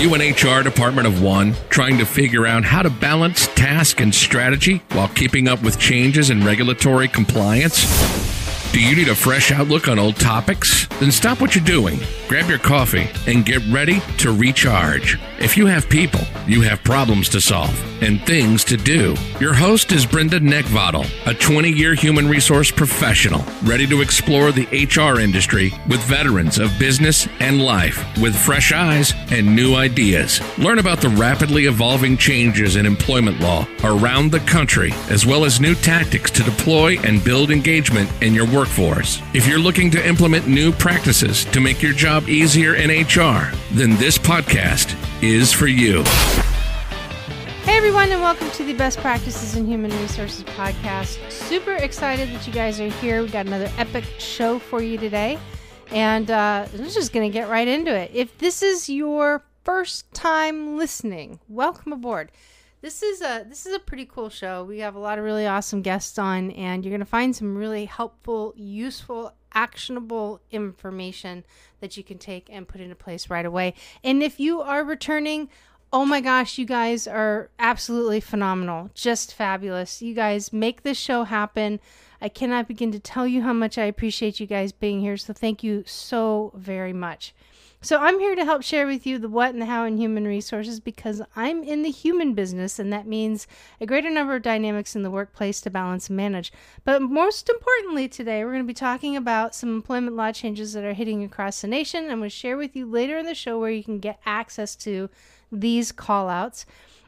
You an HR department of one trying to figure out how to balance task and strategy while keeping up with changes in regulatory compliance? Do you need a fresh outlook on old topics? Then stop what you're doing, grab your coffee, and get ready to recharge. If you have people, you have problems to solve and things to do. Your host is Brenda Neckvatal, a 20 year human resource professional, ready to explore the HR industry with veterans of business and life with fresh eyes and new ideas. Learn about the rapidly evolving changes in employment law around the country, as well as new tactics to deploy and build engagement in your workforce. If you're looking to implement new practices to make your job easier in HR, then this podcast is for you. Hey everyone, and welcome to the Best Practices in Human Resources podcast. Super excited that you guys are here. We got another epic show for you today, and uh, I'm just going to get right into it. If this is your first time listening, welcome aboard. This is a this is a pretty cool show. We have a lot of really awesome guests on, and you're going to find some really helpful, useful, actionable information that you can take and put into place right away. And if you are returning Oh my gosh, you guys are absolutely phenomenal. Just fabulous. You guys make this show happen. I cannot begin to tell you how much I appreciate you guys being here. So thank you so very much. So I'm here to help share with you the what and the how in human resources because I'm in the human business and that means a greater number of dynamics in the workplace to balance and manage. But most importantly today, we're going to be talking about some employment law changes that are hitting across the nation. I'm going to share with you later in the show where you can get access to these call outs.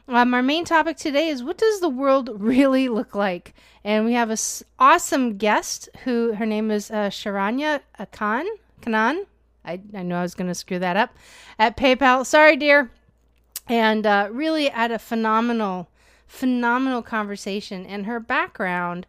Um, our main topic today is what does the world really look like? And we have an awesome guest who her name is uh, Sharanya Khan. Kanan. I, I know I was going to screw that up at PayPal. Sorry, dear. And uh, really had a phenomenal, phenomenal conversation. And her background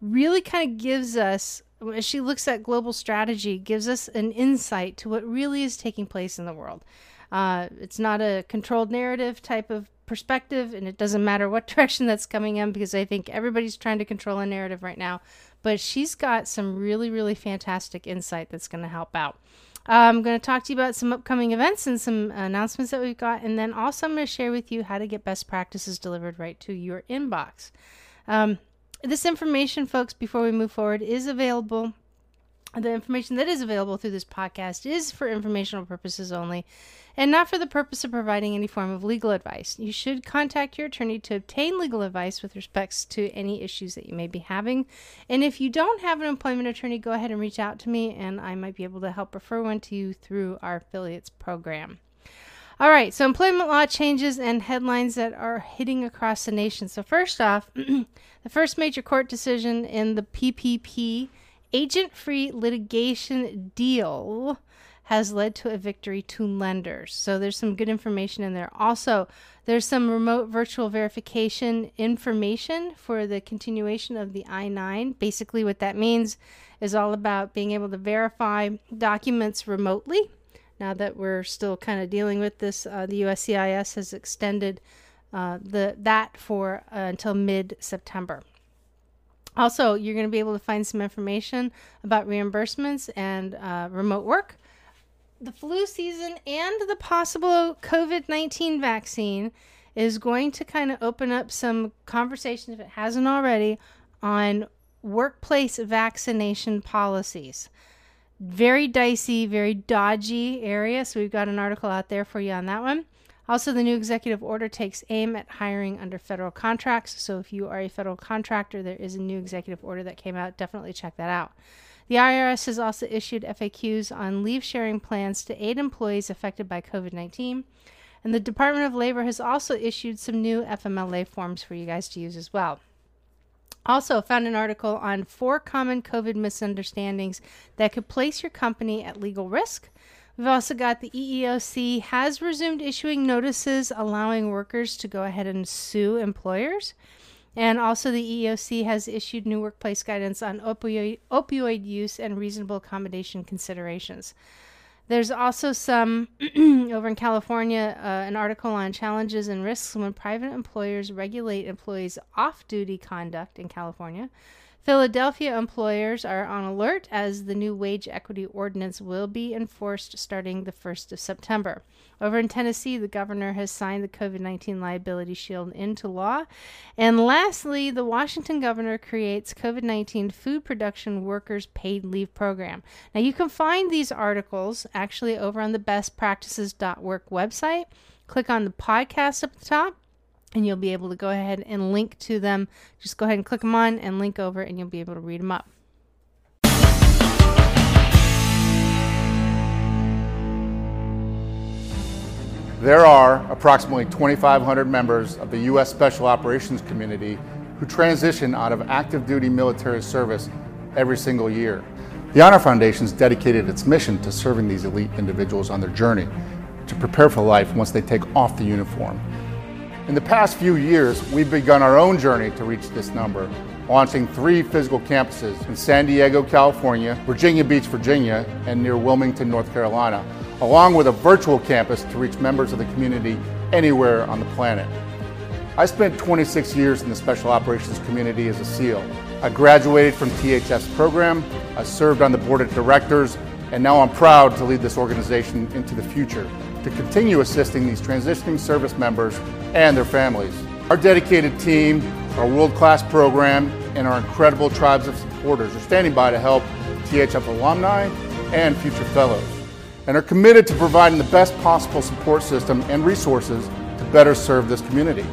really kind of gives us, as she looks at global strategy, gives us an insight to what really is taking place in the world. Uh, it's not a controlled narrative type of perspective, and it doesn't matter what direction that's coming in because I think everybody's trying to control a narrative right now. But she's got some really, really fantastic insight that's going to help out. I'm going to talk to you about some upcoming events and some announcements that we've got. And then also, I'm going to share with you how to get best practices delivered right to your inbox. Um, this information, folks, before we move forward, is available the information that is available through this podcast is for informational purposes only and not for the purpose of providing any form of legal advice. You should contact your attorney to obtain legal advice with respects to any issues that you may be having. And if you don't have an employment attorney, go ahead and reach out to me and I might be able to help refer one to you through our affiliates program. All right, so employment law changes and headlines that are hitting across the nation. So, first off, the first major court decision in the PPP agent fee litigation deal has led to a victory to lenders. So there's some good information in there. Also, there's some remote virtual verification information for the continuation of the I 9. Basically, what that means is all about being able to verify documents remotely. Now that we're still kind of dealing with this, uh, the USCIS has extended uh, the that for uh, until mid September. Also, you're going to be able to find some information about reimbursements and uh, remote work, the flu season, and the possible COVID 19 vaccine is going to kind of open up some conversation, if it hasn't already, on workplace vaccination policies. Very dicey, very dodgy area. So, we've got an article out there for you on that one. Also, the new executive order takes aim at hiring under federal contracts. So, if you are a federal contractor, there is a new executive order that came out. Definitely check that out. The IRS has also issued FAQs on leave sharing plans to aid employees affected by COVID 19. And the Department of Labor has also issued some new FMLA forms for you guys to use as well. Also, found an article on four common COVID misunderstandings that could place your company at legal risk. We've also got the EEOC has resumed issuing notices allowing workers to go ahead and sue employers. And also, the EEOC has issued new workplace guidance on opioid, opioid use and reasonable accommodation considerations. There's also some over in California, uh, an article on challenges and risks when private employers regulate employees' off duty conduct in California. Philadelphia employers are on alert as the new wage equity ordinance will be enforced starting the 1st of September. Over in Tennessee, the governor has signed the COVID 19 liability shield into law. And lastly, the Washington governor creates COVID 19 food production workers paid leave program. Now, you can find these articles actually over on the bestpractices.work website. Click on the podcast up the top and you'll be able to go ahead and link to them. Just go ahead and click them on and link over, and you'll be able to read them up. There are approximately 2,500 members of the U.S. Special Operations Community who transition out of active duty military service every single year. The Honor Foundation has dedicated its mission to serving these elite individuals on their journey to prepare for life once they take off the uniform. In the past few years, we've begun our own journey to reach this number, launching three physical campuses in San Diego, California, Virginia Beach, Virginia, and near Wilmington, North Carolina, along with a virtual campus to reach members of the community anywhere on the planet. I spent 26 years in the Special Operations community as a SEAL. I graduated from THF program, I served on the board of directors, and now I'm proud to lead this organization into the future to continue assisting these transitioning service members and their families. Our dedicated team, our world-class program, and our incredible tribes of supporters are standing by to help THF alumni and future fellows, and are committed to providing the best possible support system and resources to better serve this community.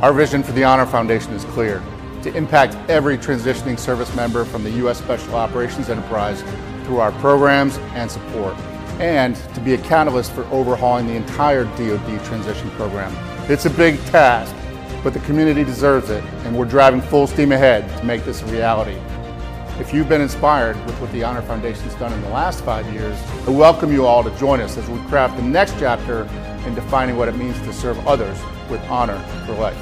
Our vision for the Honor Foundation is clear to impact every transitioning service member from the U.S. Special Operations Enterprise through our programs and support and to be a catalyst for overhauling the entire DoD transition program. It's a big task, but the community deserves it, and we're driving full steam ahead to make this a reality. If you've been inspired with what the Honor Foundation's done in the last five years, I welcome you all to join us as we craft the next chapter in defining what it means to serve others with honor for life.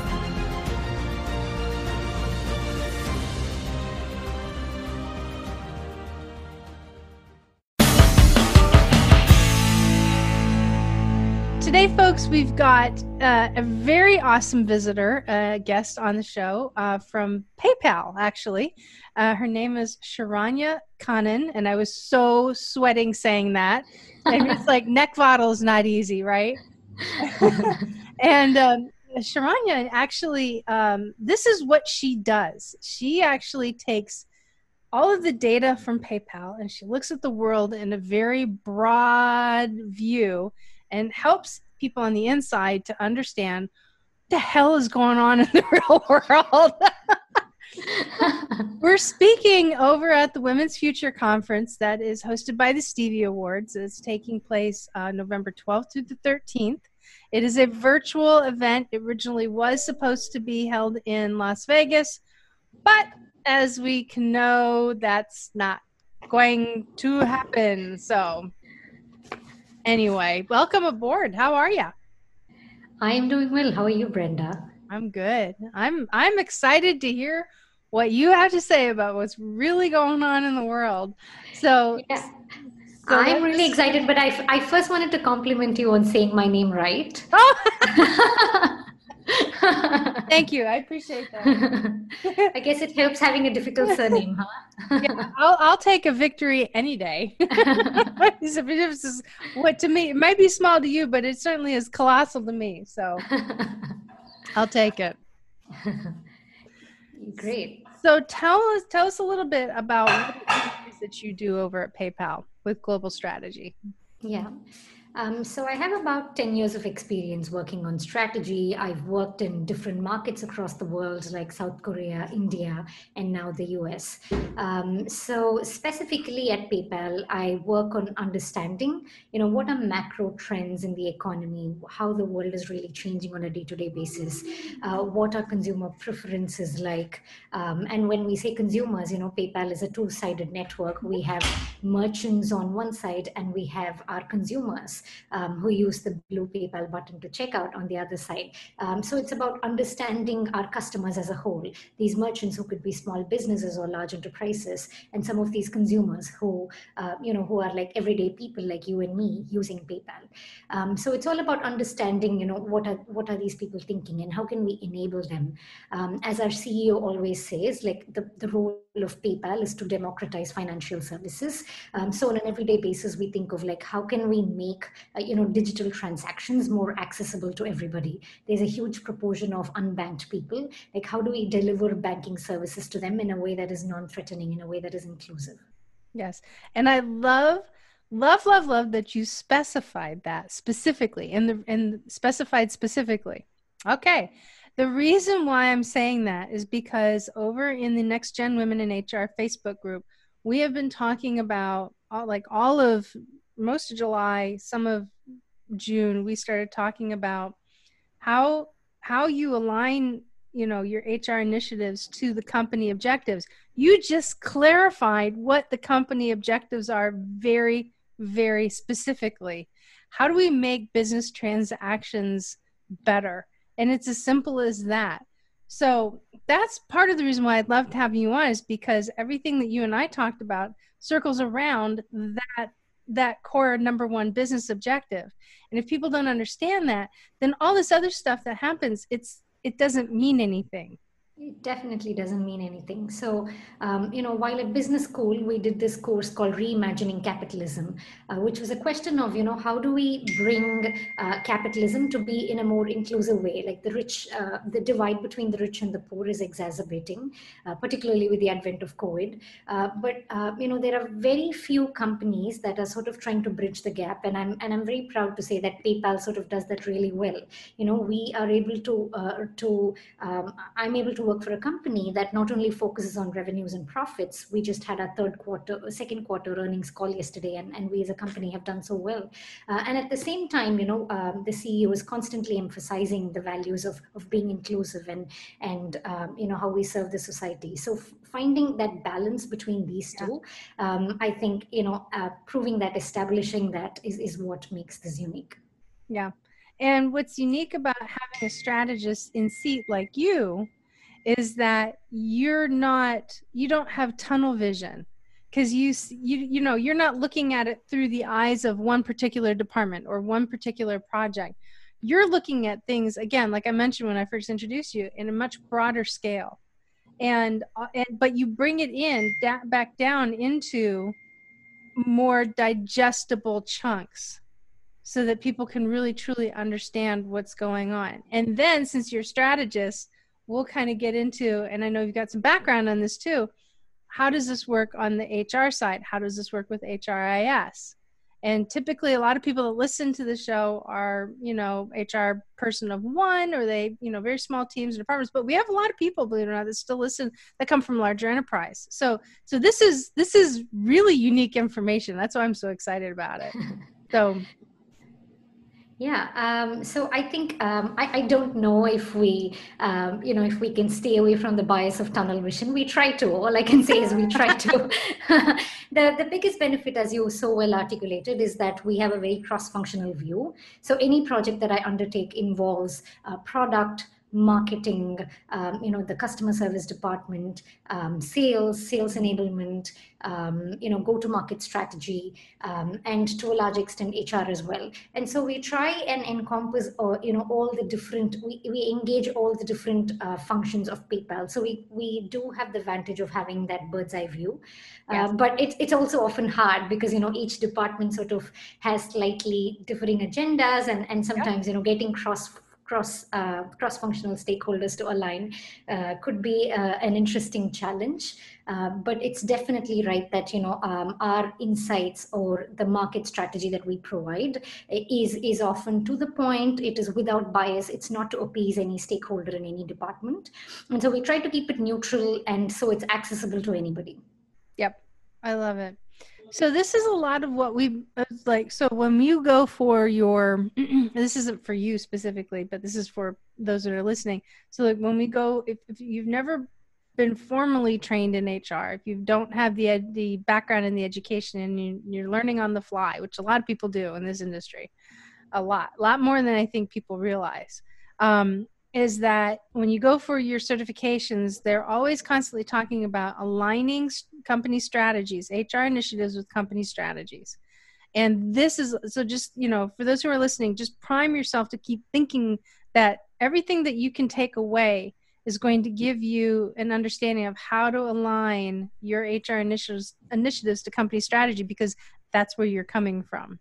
Today, folks, we've got uh, a very awesome visitor, uh, guest on the show uh, from PayPal, actually. Uh, her name is Sharanya Khannan, and I was so sweating saying that. And it's like Neckvatal is not easy, right? and um, Sharanya actually, um, this is what she does. She actually takes all of the data from PayPal and she looks at the world in a very broad view and helps people on the inside to understand what the hell is going on in the real world. We're speaking over at the Women's Future Conference that is hosted by the Stevie Awards. It's taking place uh, November 12th through the 13th. It is a virtual event. It originally was supposed to be held in Las Vegas, but as we can know, that's not going to happen. So Anyway, welcome aboard. How are you? I am doing well. How are you, Brenda? I'm good. I'm I'm excited to hear what you have to say about what's really going on in the world. So, yeah. so I'm really excited, but I, I first wanted to compliment you on saying my name right. Oh. Thank you. I appreciate that. I guess it helps having a difficult surname, huh? yeah, I'll, I'll take a victory any day. what to me, it might be small to you, but it certainly is colossal to me. So I'll take it. Great. So tell us, tell us a little bit about what that you do over at PayPal with Global Strategy. Yeah. Um, so I have about 10 years of experience working on strategy. I've worked in different markets across the world, like South Korea, India, and now the US. Um, so specifically at PayPal, I work on understanding, you know, what are macro trends in the economy, how the world is really changing on a day-to-day basis, uh, what are consumer preferences like, um, and when we say consumers, you know, PayPal is a two-sided network. We have merchants on one side, and we have our consumers um, who use the blue PayPal button to check out on the other side. Um, so it's about understanding our customers as a whole, these merchants who could be small businesses or large enterprises, and some of these consumers who, uh, you know, who are like everyday people like you and me using PayPal. Um, so it's all about understanding, you know, what are what are these people thinking and how can we enable them. Um, as our CEO always says, like the, the role of PayPal is to democratize financial services. Um, so on an everyday basis, we think of like how can we make uh, you know digital transactions more accessible to everybody. There's a huge proportion of unbanked people. Like how do we deliver banking services to them in a way that is non-threatening, in a way that is inclusive? Yes, and I love love love love that you specified that specifically and the and specified specifically okay the reason why I'm saying that is because over in the Next Gen Women in HR Facebook group, we have been talking about all, like all of most of July, some of June, we started talking about how how you align you know your hr initiatives to the company objectives. You just clarified what the company objectives are very very specifically. How do we make business transactions better? And it's as simple as that. So that's part of the reason why I'd love to have you on is because everything that you and I talked about circles around that that core number one business objective. And if people don't understand that, then all this other stuff that happens, it's it doesn't mean anything it definitely doesn't mean anything. So, um, you know, while at business school, we did this course called Reimagining Capitalism, uh, which was a question of, you know, how do we bring uh, capitalism to be in a more inclusive way? Like the rich, uh, the divide between the rich and the poor is exacerbating, uh, particularly with the advent of COVID. Uh, but, uh, you know, there are very few companies that are sort of trying to bridge the gap. And I'm, and I'm very proud to say that PayPal sort of does that really well. You know, we are able to, to um, I'm able to work for a company that not only focuses on revenues and profits, we just had our third quarter, second quarter earnings call yesterday, and, and we as a company have done so well. Uh, and at the same time, you know, um, the CEO is constantly emphasizing the values of, of being inclusive and, and um, you know, how we serve the society. So finding that balance between these two, um, I think, you know, uh, proving that, establishing that is, is what makes this unique. Yeah. And what's unique about having a strategist in seat like you is that you're not you don't have tunnel vision. Because you you you know you're not looking at it through the eyes of one particular department or one particular project. You're looking at things again like i mentioned when i first introduced you in a much broader scale. And, uh, and but you bring it in da- back down into more digestible chunks so that people can really truly understand what's going on. And then since you're strategist we'll kind of get into, and I know you've got some background on this too. How does this work on the HR side? How does this work with HRIS? And typically, a lot of people that listen to the show are, you know, HR person of one, or they, you know, very small teams and departments. But we have a lot of people, believe it or not, that still listen that come from larger enterprise. So, so this is this is really unique information. That's why I'm so excited about it. So, yeah, um, so I think um, I, I, don't know if we, um, you know, if we can stay away from the bias of tunnel vision. We try to. All I can say is we try to. the the biggest benefit, as you so well articulated, is that we have a very cross-functional view. So any project that I undertake involves product, marketing, um, you know, the customer service department, um, sales, sales enablement, um, you know, go-to-market strategy, um, and to a large extent HR as well. And so we try and encompass, uh, you know, all the different. We, we engage all the different uh, functions of PayPal. So we we do have the advantage of having that bird's eye view, uh, yes. but it's it's also often hard because you know each department sort of has slightly differing agendas, and and sometimes you know getting cross cross uh, cross functional stakeholders to align uh, could be uh, an interesting challenge. Uh, but it's definitely right that you know um, our insights or the market strategy that we provide is is often to the point. It is without bias. It's not to appease any stakeholder in any department, and so we try to keep it neutral and so it's accessible to anybody. Yep, I love it. So this is a lot of what we like. So when you go for your, this isn't for you specifically, but this is for those that are listening. So like when we go, if, if you've never been formally trained in HR, if you don't have the the background in the education and you, you're learning on the fly, which a lot of people do in this industry, a lot, a lot more than I think people realize, um, is that when you go for your certifications, they're always constantly talking about aligning company strategies, HR initiatives with company strategies. And this is so just, you know, for those who are listening, just prime yourself to keep thinking that everything that you can take away is going to give you an understanding of how to align your HR initiatives initiatives to company strategy because that's where you're coming from.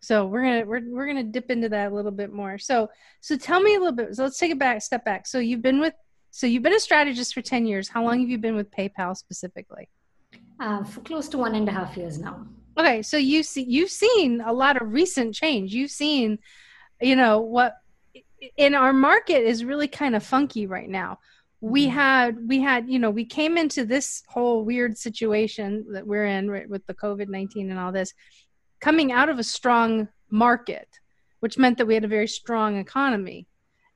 So we're gonna we're we're gonna dip into that a little bit more. So so tell me a little bit. So let's take a back step back. So you've been with so you've been a strategist for ten years. How long have you been with PayPal specifically? Uh, for close to one and a half years now. Okay, so you see you've seen a lot of recent change. You've seen, you know, what in our market is really kind of funky right now we mm-hmm. had we had you know we came into this whole weird situation that we're in right, with the covid-19 and all this coming out of a strong market which meant that we had a very strong economy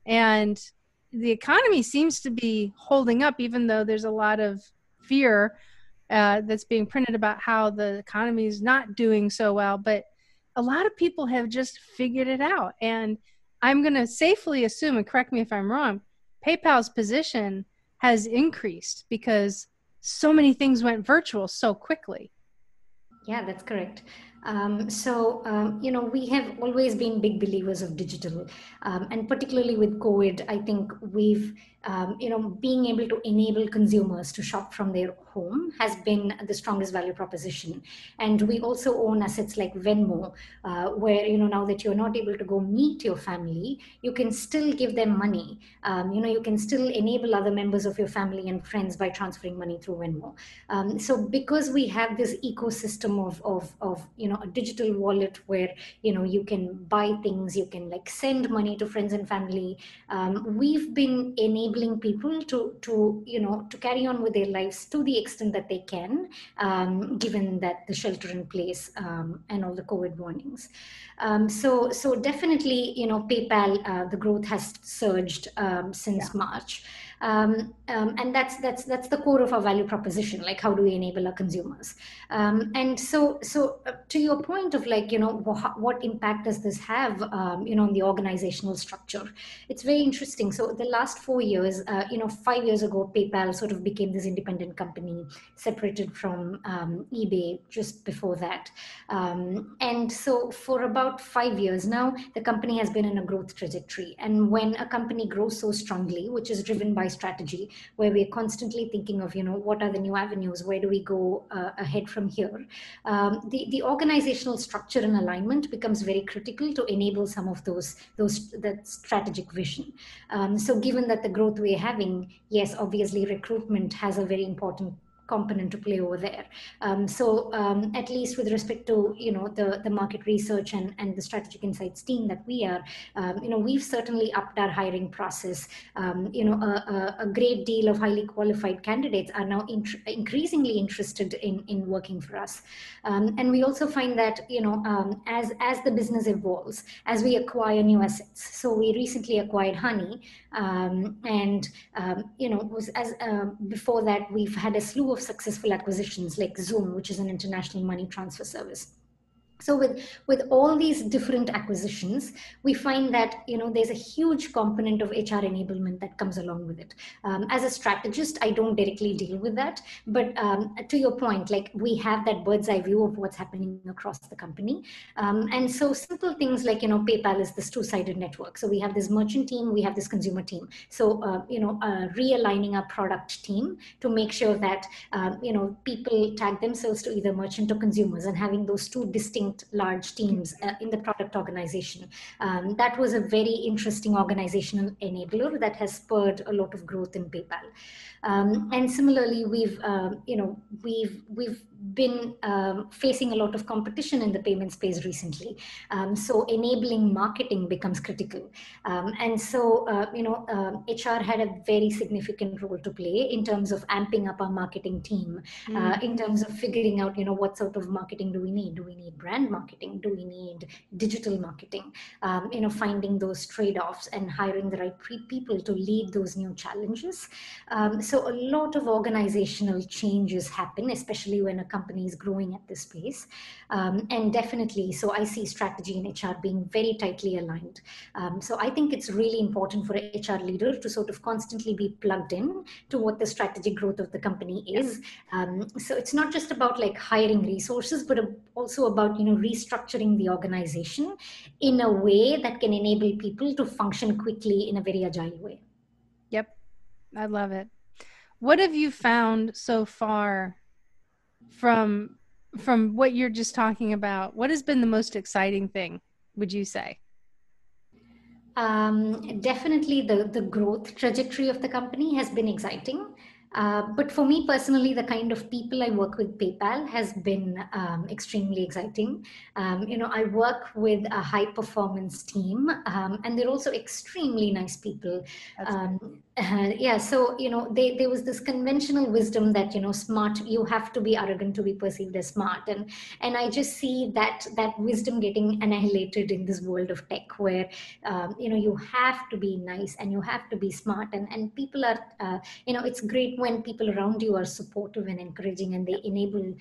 and the economy seems to be holding up even though there's a lot of fear uh, that's being printed about how the economy is not doing so well but a lot of people have just figured it out and I'm going to safely assume, and correct me if I'm wrong, PayPal's position has increased because so many things went virtual so quickly. Yeah, that's correct. Um, so, um, you know, we have always been big believers of digital. Um, and particularly with COVID, I think we've, um, you know, being able to enable consumers to shop from their home has been the strongest value proposition. And we also own assets like Venmo, uh, where, you know, now that you're not able to go meet your family, you can still give them money. Um, you know, you can still enable other members of your family and friends by transferring money through Venmo. Um, so because we have this ecosystem of, of, of, you know, a digital wallet where, you know, you can buy things, you can like send money to friends and family, um, we've been enabling people to, to, you know, to carry on with their lives to the extent that they can, um, given that the shelter in place um, and all the COVID warnings. Um, so, so definitely, you know, PayPal, uh, the growth has surged um, since yeah. March um, um, and that's that's that's the core of our value proposition like how do we enable our consumers? Um, and so so uh, to your point of like you know wh- what impact does this have um, you know on the organizational structure? It's very interesting. So the last four years uh, you know five years ago paypal sort of became this independent company separated from um, ebay just before that. Um, and so for about five years now the company has been in a growth trajectory. And when a company grows so strongly which is driven by strategy where we're constantly thinking of you know what are the new avenues? Where do we go uh, ahead from here? Um, the the organizational structure and alignment becomes very critical to enable some of those those that strategic vision. Um, so given that the growth we're having yes obviously recruitment has a very important component to play over there. Um, so um, at least with respect to you know the the market research and and the strategic insights team that we are, um, you know we've certainly upped our hiring process. Um, you know a, a, great deal of highly qualified candidates are now increasingly interested in in working for us, um, and we also find that you know um, as as the business evolves, as we acquire new assets. So we recently acquired Honey, and you know was as uh, before that we've had a slew of successful acquisitions like Xoom, which is an international money transfer service so with with all these different acquisitions we find that you know there's a huge component of hr enablement that comes along with it. Um, as a strategist i don't directly deal with that but um, to your point like we have that bird's eye view of what's happening across the company. Um, and so simple things like you know paypal is this two-sided network. So we have this merchant team we have this consumer team. So uh, you know uh, realigning our product team to make sure that um, you know people tag themselves to either merchant or consumers and having those two distinct distinct large teams uh, in the product organization. Um, that was a very interesting organizational enabler that has spurred a lot of growth in PayPal. Um, and similarly, we've uh, you know we've we've been um, facing a lot of competition in the payment space recently. Um, so enabling marketing becomes critical. Um, and so, uh, you know, HR had a very significant role to play in terms of amping up our marketing team, mm. uh, in terms of figuring out, you know, what sort of marketing do we need? Do we need brand brand marketing do we need? Digital marketing um, you know finding those trade-offs and hiring the right people to lead those new challenges. Um, so a lot of organizational changes happen especially when a company is growing at this pace. Um, and definitely so i see strategy and hr being very tightly aligned. Um, so i think it's really important for a hr leader to sort of constantly be plugged in to what the strategic growth of the company is. Um, so it's not just about like hiring resources but also about you know restructuring the organization in a way that can enable people to function quickly in a very agile way. Yep. I love it. What have you found so far from from what you're just talking about? What has been the most exciting thing would you say? Um, definitely the the growth trajectory of the company has been exciting uh, but for me personally, the kind of people I work with PayPal has been um, extremely exciting. Um, you know, I work with a high performance team, um, and they're also extremely nice people. Uh, yeah, so you know, they, there was this conventional wisdom that you know, smart. You have to be arrogant to be perceived as smart, and and I just see that that wisdom getting annihilated in this world of tech, where um, you know you have to be nice and you have to be smart, and and people are, uh, you know, it's great when people around you are supportive and encouraging and they enable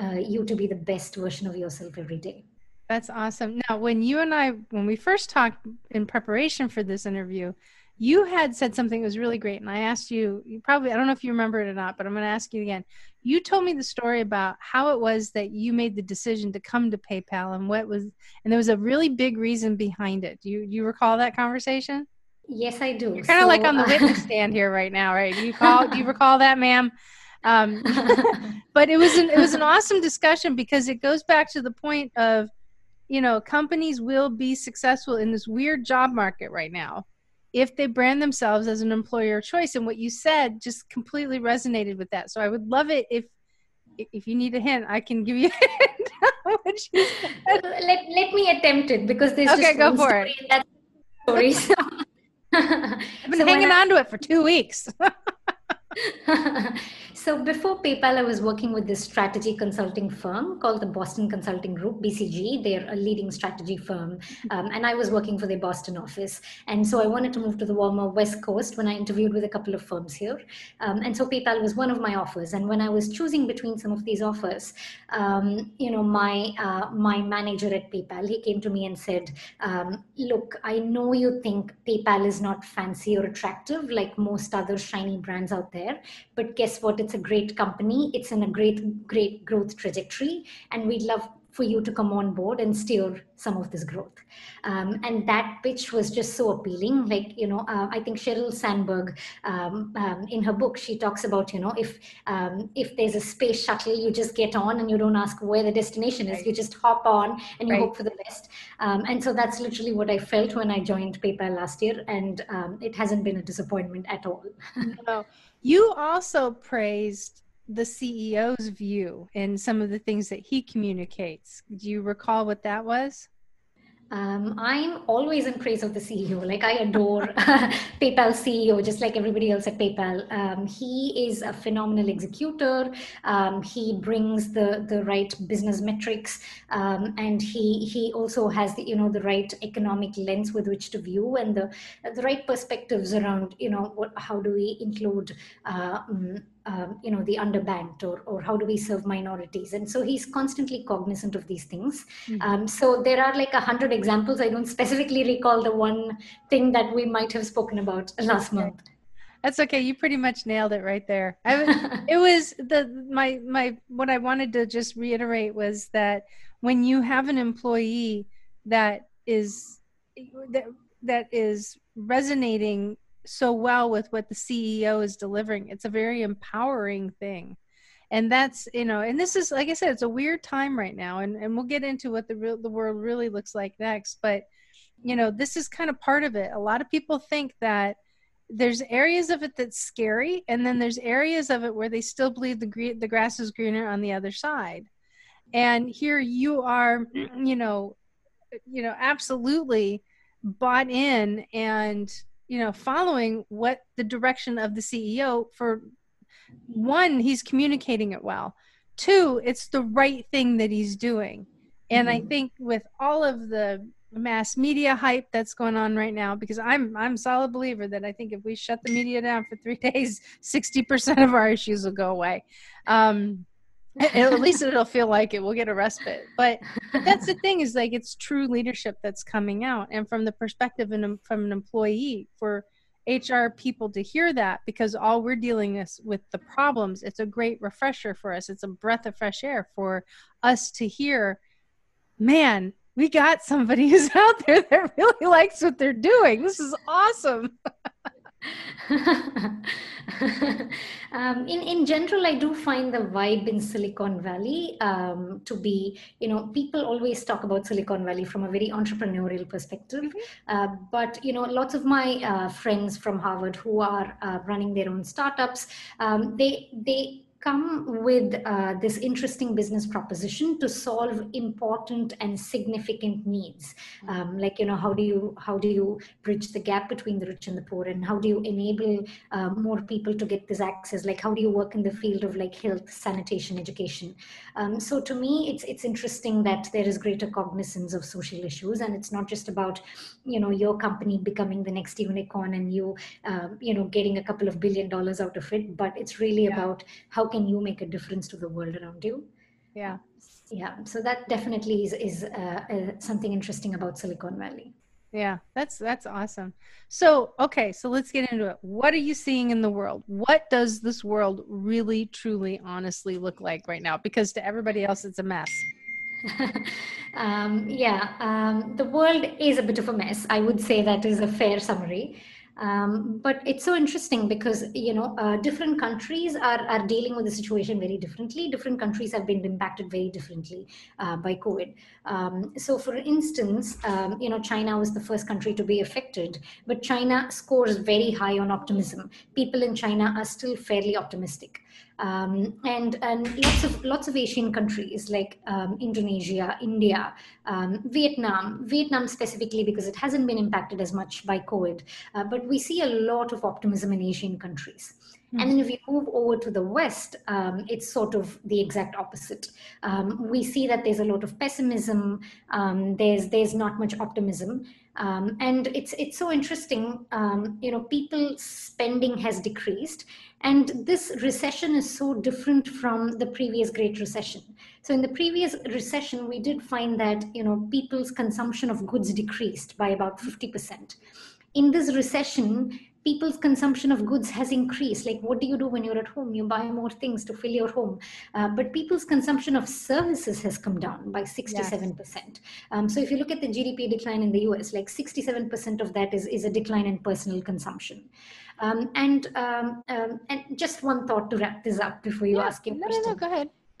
uh, you to be the best version of yourself every day. That's awesome. Now when you and i when we first talked in preparation for this interview you had said something that was really great and i asked you you probably i don't know if you remember it or not but i'm going to ask you again you told me the story about how it was that you made the decision to come to paypal and what was and there was a really big reason behind it do you, you recall that conversation Yes, I do. You're kind of so, like on the witness stand here right now, right? Do you call? do you recall that, ma'am? Um, but it was an it was an awesome discussion because it goes back to the point of, you know, companies will be successful in this weird job market right now if they brand themselves as an employer of choice. And what you said just completely resonated with that. So I would love it if if you need a hint, I can give you a hint. let, let me attempt it because there's okay, go for it. That story. So. I've been so hanging I, on to it for two weeks. so before PayPal, I was working with this strategy consulting firm called the Boston Consulting Group, BCG. They're a leading strategy firm. Um, and I was working for their Boston office. And so I wanted to move to the warmer West Coast when I interviewed with a couple of firms here. Um, and so PayPal was one of my offers. And when I was choosing between some of these offers, um, you know, my, uh, my manager at PayPal, he came to me and said, um, look, I know you think PayPal is not fancy or attractive like most other shiny brands out there there. But guess what? It's a great company. It's in a great, great growth trajectory. And we'd love for you to come on board and steer some of this growth. Um, and that pitch was just so appealing. Like, you know, uh, I think Sheryl Sandberg, um, um, in her book, she talks about, you know, if um, if there's a space shuttle, you just get on and you don't ask where the destination is. Right. You just hop on and you right. hope for the best. Um, and so that's literally what I felt when I joined PayPal last year. And um, it hasn't been a disappointment at all. no. You also praised the CEO's view and some of the things that he communicates. Do you recall what that was? Um, I'm always in praise of the CEO. Like I adore PayPal CEO, just like everybody else at PayPal. Um, he is a phenomenal executor. Um, he brings the the right business metrics, um, and he he also has the you know the right economic lens with which to view and the the right perspectives around you know what how do we include uh, mm, um, you know the underbanked or or how do we serve minorities? And so he's constantly cognizant of these things. Mm-hmm. um, so there are like a hundred examples. I don't specifically recall the one thing that we might have spoken about last month. That's okay. You pretty much nailed it right there. I, it was the my my what i wanted to just reiterate was that when you have an employee that is that that is resonating so well with what the CEO is delivering. It's a very empowering thing. And that's, you know, and this is, like I said, it's a weird time right now. And, and we'll get into what the real, the world really looks like next. But, you know, this is kind of part of it. A lot of people think that there's areas of it that's scary. And then there's areas of it where they still believe the, the grass is greener on the other side. And here you are, you know, you know, absolutely bought in and you know following what the direction of the ceo for one he's communicating it well two it's the right thing that he's doing And mm-hmm. I think with all of the mass media hype that's going on right now because I'm I'm a solid believer that I think if we shut the media down for three days, sixty percent of our issues will go away. Um, at least it'll feel like it. We'll get a respite. But, but that's the thing is like it's true leadership that's coming out, and from the perspective and from an employee for HR people to hear that because all we're dealing is with the problems. It's a great refresher for us. It's a breath of fresh air for us to hear. Man, we got somebody who's out there that really likes what they're doing. This is awesome. um, in in general, I do find the vibe in Silicon Valley um, to be, you know, people always talk about Silicon Valley from a very entrepreneurial perspective. Mm-hmm. Uh, but you know, lots of my uh, friends from Harvard who are uh, running their own startups, um, they they come with uh, this interesting business proposition to solve important and significant needs. Um, like you know how do you how do you bridge the gap between the rich and the poor? And how do you enable uh, more people to get this access? Like how do you work in the field of like health sanitation education? Um, so to me it's it's interesting that there is greater cognizance of social issues. And it's not just about you know your company becoming the next unicorn and you uh, you know getting a couple of billion dollars out of it. But it's really yeah. about how can you make a difference to the world around you. Yeah. Yeah. So that definitely is, is uh, uh, something interesting about silicon valley. Yeah. That's that's awesome. So okay. So let's get into it. What are you seeing in the world? What does this world really truly honestly look like right now? Because to everybody else it's a mess um, yeah um, the world is a bit of a mess i would say that is a fair summary um, but it's so interesting because you know uh, different countries are, are dealing with the situation very differently. Different countries have been impacted very differently uh, by COVID. Um, so, for instance, um, you know China was the first country to be affected, but China scores very high on optimism. People in China are still fairly optimistic um, and and lots of lots of Asian countries like um, Indonesia, India, um, Vietnam, Vietnam specifically because it hasn't been impacted as much by COVID, uh, but we see a lot of optimism in Asian countries. Mm-hmm. And then if we move over to the West, um, it's sort of the exact opposite. Um, we see that there's a lot of pessimism. Um, there's there's not much optimism, um, and it's it's so interesting. Um, you know, people spending has decreased, and this recession is so different from the previous Great Recession. So in the previous recession, we did find that you know people's consumption of goods decreased by about fifty percent. In this recession, people's consumption of goods has increased like what do you do when you're at home you buy more things to fill your home uh, but people's consumption of services has come down by 67% yes. um, so if you look at the gdp decline in the us like 67% of that is, is a decline in personal consumption um, and um, um, and just one thought to wrap this up before you yeah, ask your no, question no, no, go ahead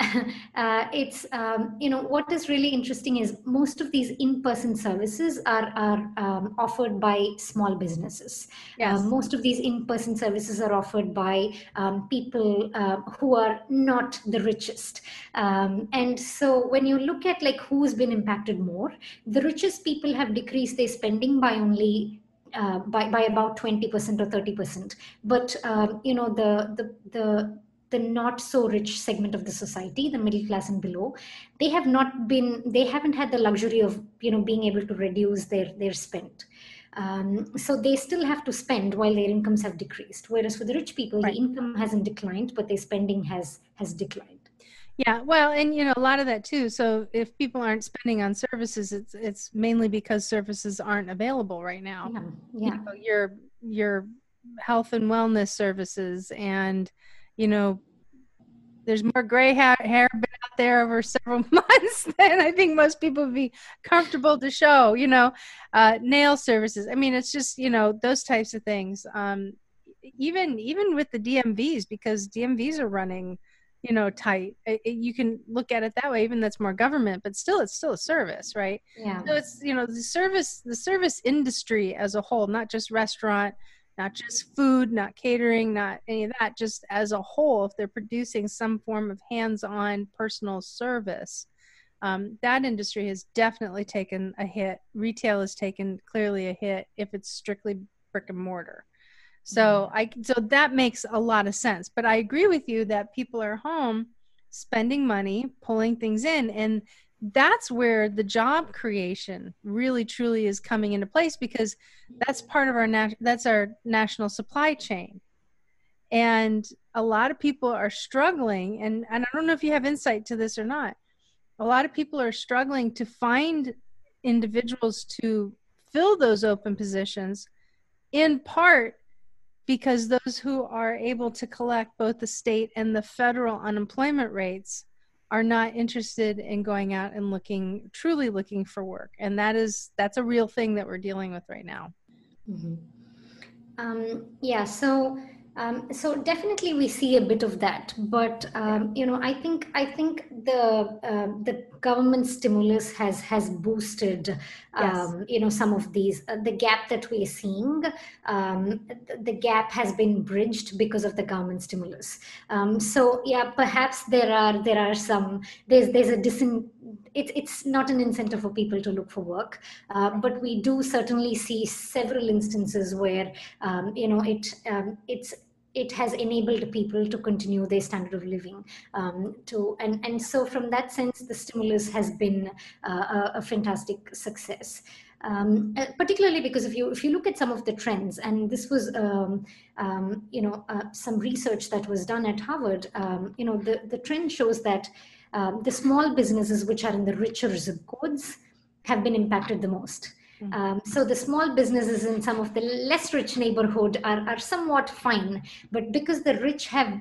uh, it's um, you know what is really interesting is most of these in-person services are are um, offered by small businesses. Yes. Uh, most of these in-person services are offered by um, people uh, who are not the richest. Um, and so when you look at like who's been impacted more, the richest people have decreased their spending by only uh, by, by about 20% or 30%. But, um, you know, the, the, the the not so rich segment of the society the middle class and below they have not been they haven't had the luxury of you know being able to reduce their their spend um, so they still have to spend while their incomes have decreased whereas for the rich people right. the income hasn't declined but their spending has has declined yeah well and you know a lot of that too so if people aren't spending on services it's it's mainly because services aren't available right now yeah, yeah. You know, your your health and wellness services and you know, there's more gray hair, hair been out there over several months than I think most people would be comfortable to show, you know, uh, nail services. I mean, it's just, you know, those types of things. Um, even, even with the DMVs, because DMVs are running, you know, tight. It, it, you can look at it that way. Even that's more government, but still, it's still a service, right? Yeah. So it's you know the service, the service industry as a whole, not just restaurant, not just food, not catering, not any of that, just as a whole, if they're producing some form of hands on personal service, um, that industry has definitely taken a hit. Retail has taken clearly a hit if it's strictly brick and mortar. So mm-hmm. I so that makes a lot of sense. But I agree with you that people are home spending money, pulling things in, and that's where the job creation really truly is coming into place because that's part of our nat- that's our national supply chain and a lot of people are struggling and, and i don't know if you have insight to this or not a lot of people are struggling to find individuals to fill those open positions in part because those who are able to collect both the state and the federal unemployment rates are not interested in going out and looking truly looking for work and that is that's a real thing that we're dealing with right now mm-hmm. um, yeah so um, so definitely we see a bit of that, but um, you know I think I think the uh, the government stimulus has has boosted yes. Um, you know some of these uh, the gap that we're seeing um, the gap has been bridged because of the government stimulus. Um, so yeah, perhaps there are there are some there's there's a disin it's it's not an incentive for people to look for work, uh, but we do certainly see several instances where um, you know it um, it's it has enabled people to continue their standard of living um, to and and so from that sense the stimulus has been uh, a, a, fantastic success. Um, uh, particularly because if you if you look at some of the trends and this was um, um, you know uh, some research that was done at harvard um, you know the the trend shows that um, the small businesses which are in the richer zip codes have been impacted the most. Um, so the small businesses in some of the less rich neighborhood are, are somewhat fine, but because the rich have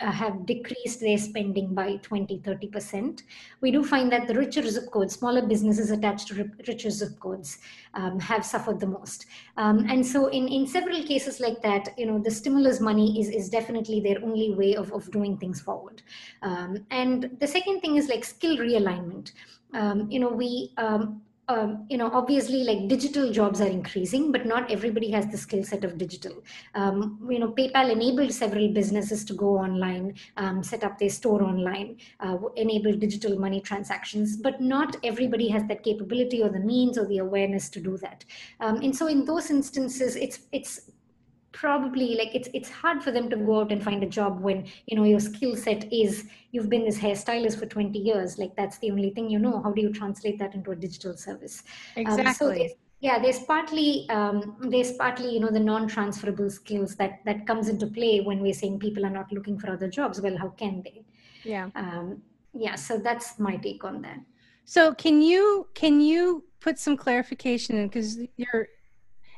uh, have decreased their spending by 20, 30 percent, we do find that the richer zip codes, smaller businesses attached to richer zip codes, um, have suffered the most. Um, and so in, in several cases like that, you know, the stimulus money is, is definitely their only way of, of doing things forward. Um, and the second thing is like skill realignment. Um, you know, we um, um, you know, obviously, like digital jobs are increasing, but not everybody has the skill set of digital. Um, you know, PayPal enabled several businesses to go online, um, set up their store online, uh, enable digital money transactions, but not everybody has that capability or the means or the awareness to do that. Um, and so, in those instances, it's it's probably like it's it's hard for them to go out and find a job when you know your skill set is you've been this hairstylist for 20 years. Like that's the only thing you know. How do you translate that into a digital service? Exactly um, so there's, yeah there's partly um, there's partly you know the non-transferable skills that that comes into play when we're saying people are not looking for other jobs. Well how can they? Yeah. Um, yeah so that's my take on that. So can you can you put some clarification in? Because you're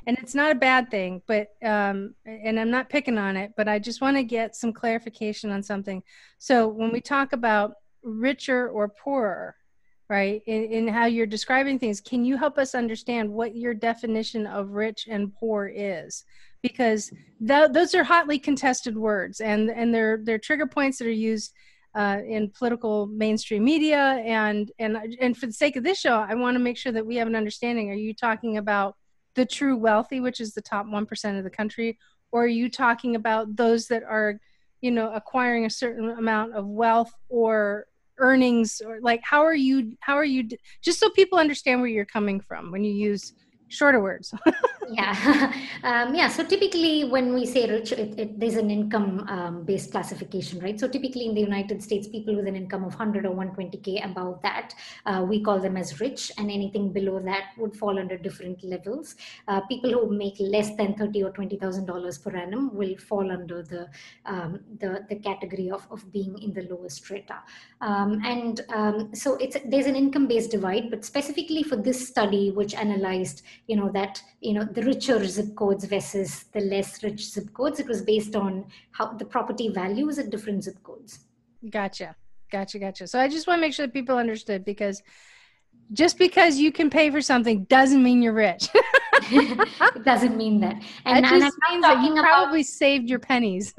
and it's not a bad thing but um and i'm not picking on it but i just want to get some clarification on something. So when we talk about richer or poorer right in, in how you're describing things can you help us understand what your definition of rich and poor is? Because th- those are hotly contested words and and they're they're trigger points that are used uh, in political mainstream media and and and for the sake of this show i want to make sure that we have an understanding. Are you talking about the true wealthy, which is the top 1% of the country? Or are you talking about those that are, you know, acquiring a certain amount of wealth or earnings or like how are you how are you just so people understand where you're coming from when you use shorter words. Yeah. Um, yeah so typically when we say rich it, it, there's an income um, based classification right? So typically in the united states people with an income of 100 or 120k above that uh, we call them as rich and anything below that would fall under different levels. Uh, people who make less than 30 or 20 thousand dollars per annum will fall under the um, the, the category of, of being in the lowest strata um, and um, so it's there's an income based divide but specifically for this study which analyzed you know that you know the richer zip codes versus the less rich zip codes. It was based on how the property values at different zip codes. Gotcha. Gotcha gotcha. So i just want to make sure that people understood because just because you can pay for something doesn't mean you're rich. It doesn't mean that. And, that just means that you probably saved your pennies.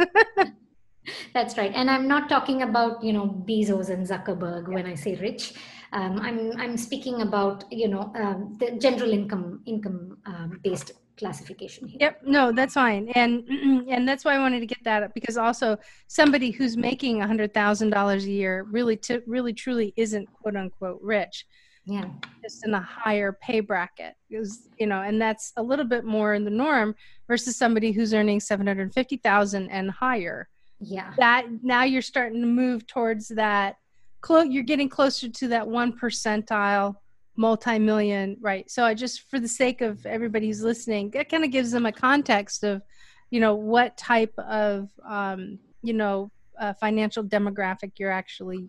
That's right. And i'm not talking about you know bezos and zuckerberg yeah. when i say rich um, I'm I'm speaking about you know um, the general income income um, based classification here. Yep, no, that's fine, and and that's why I wanted to get that up because also somebody who's making a hundred thousand dollars a year really to really truly isn't quote unquote rich. Yeah, just in a higher pay bracket is you know, and that's a little bit more in the norm versus somebody who's earning seven hundred fifty thousand and higher. Yeah, that now you're starting to move towards that clo- you're getting closer to that one percentile multi-million right so i just for the sake of everybody who's listening that kind of gives them a context of you know what type of um, you know uh, financial demographic you're actually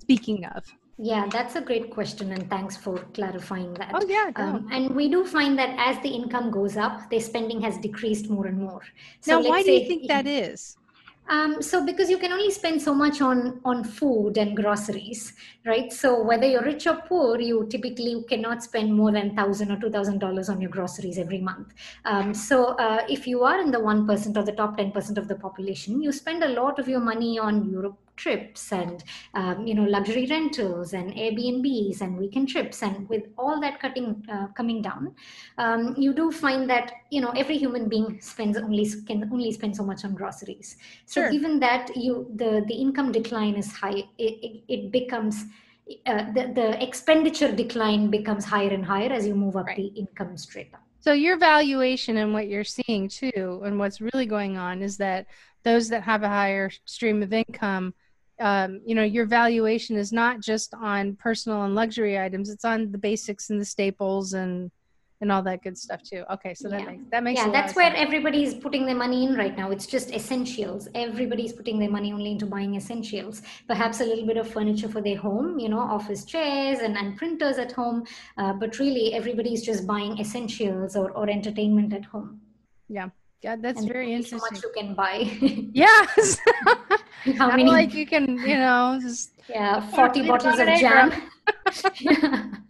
speaking of yeah, that's a great question, and thanks for clarifying that. Oh, yeah. Um, and we do find that as the income goes up, their spending has decreased more and more. So now, why do you think that is? Um, so because you can only spend so much on on food and groceries, right? So whether you're rich or poor, you typically cannot spend more than thousand or two thousand dollars on your groceries every month. Um, so uh, if you are in the one percent or the top ten percent of the population, you spend a lot of your money on Europe trips and um, you know luxury rentals and airbnbs and weekend trips and with all that cutting uh, coming down um, you do find that you know every human being spends only can only spend so much on groceries so sure. given that you the the income decline is high it, it, it becomes uh, the, the expenditure decline becomes higher and higher as you move up right. the income strata so your valuation and what you're seeing too and what's really going on is that those that have a higher stream of income um, you know your valuation is not just on personal and luxury items it's on the basics and the staples and and all that good stuff too. Okay so that yeah. makes that makes sense. yeah that's where everybody's putting their money in right now. It's just essentials. Everybody's putting their money only into buying essentials. Perhaps a little bit of furniture for their home you know office chairs and, and printers at home uh, but really everybody's just buying essentials or, or entertainment at home. Yeah yeah, that's and very interesting. So much you can buy. yes. How many? Like you can, you know, just yeah, forty bottles of jam.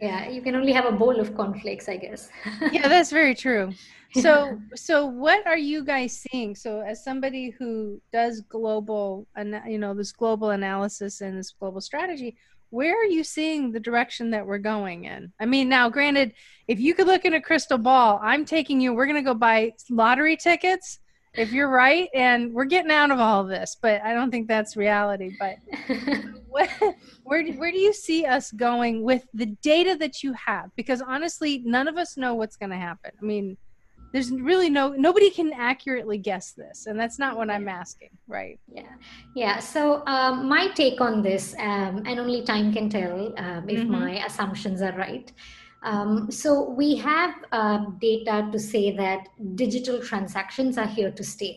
yeah, you can only have a bowl of cornflakes, I guess. yeah, that's very true. So, so what are you guys seeing? So, as somebody who does global, you know, this global analysis and this global strategy, where are you seeing the direction that we're going in? I mean, now, granted, if you could look in a crystal ball, I'm taking you, we're going to go buy lottery tickets if you're right, and we're getting out of all of this, but I don't think that's reality. But where, where, where do you see us going with the data that you have? Because honestly, none of us know what's going to happen. I mean, there's really no nobody can accurately guess this and that's not what i'm asking right? Yeah. Yeah so um, my take on this um, and only time can tell um, if mm-hmm. my assumptions are right. Um, so we have uh, data to say that digital transactions are here to stay.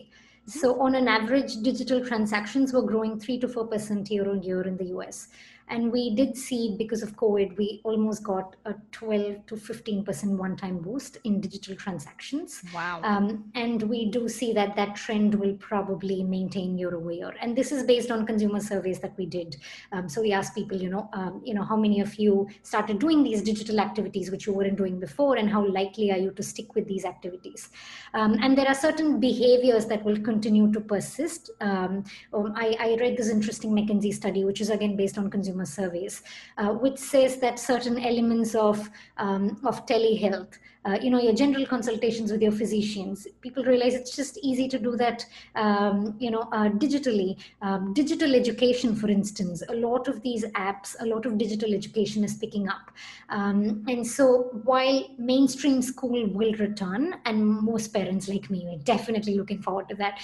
Mm-hmm. so on an average digital transactions were growing 3 to 4% year on year in the us and we did see because of COVID, we almost got a 12 to 15% one time boost in digital transactions. Wow. Um, and we do see that that trend will probably maintain year over year. And this is based on consumer surveys that we did. Um, so we asked people, you know, um, you know, how many of you started doing these digital activities which you weren't doing before, and how likely are you to stick with these activities? Um, and there are certain behaviors that will continue to persist. Um, um, I, I read this interesting McKinsey study, which is again based on consumer consumer surveys, uh, which says that certain elements of, um, of telehealth uh, you know your general consultations with your physicians. People realize it's just easy to do that um, you know uh, digitally. Um, digital education for instance a lot of these apps a lot of digital education is picking up. Um, and so while mainstream school will return and most parents like me are definitely looking forward to that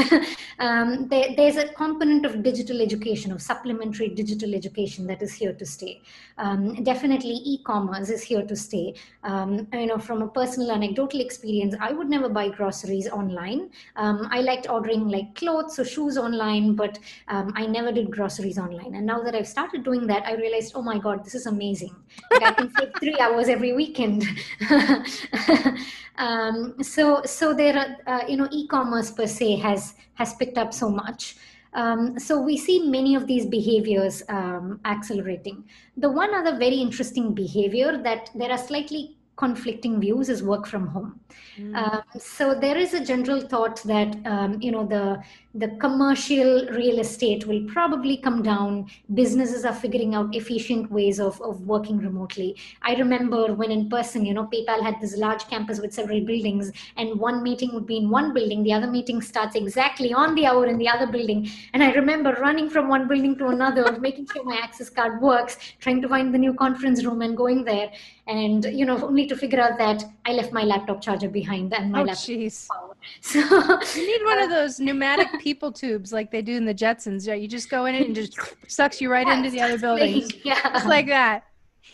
um, there, there's a component of digital education of supplementary digital education that is here to stay. Um, definitely e-commerce is here to stay. Um, you know from a personal anecdotal experience, I would never buy groceries online. Um, I liked ordering like clothes or shoes online, but um, I never did groceries online. And now that I've started doing that, I realized, oh my God, this is amazing. Like I can save three hours every weekend. um, so, so there are, uh, you know, e-commerce per se has has picked up so much. Um, so we see many of these behaviors um, accelerating. The one other very interesting behavior that there are slightly conflicting views is work from home. Mm. Um, so there is a general thought that um, you know the the commercial real estate will probably come down. Businesses are figuring out efficient ways of, of working remotely. I remember when in person, you know, PayPal had this large campus with several buildings, and one meeting would be in one building, the other meeting starts exactly on the hour in the other building. And I remember running from one building to another, making sure my access card works, trying to find the new conference room and going there. And, you know, only to figure out that I left my laptop charger behind and my oh, laptop geez. power. So you need one of uh, those pneumatic people tubes like they do in the Jetsons. Yeah, you just go in it and just sucks you right Yeah, into the other building, yeah. Just like that.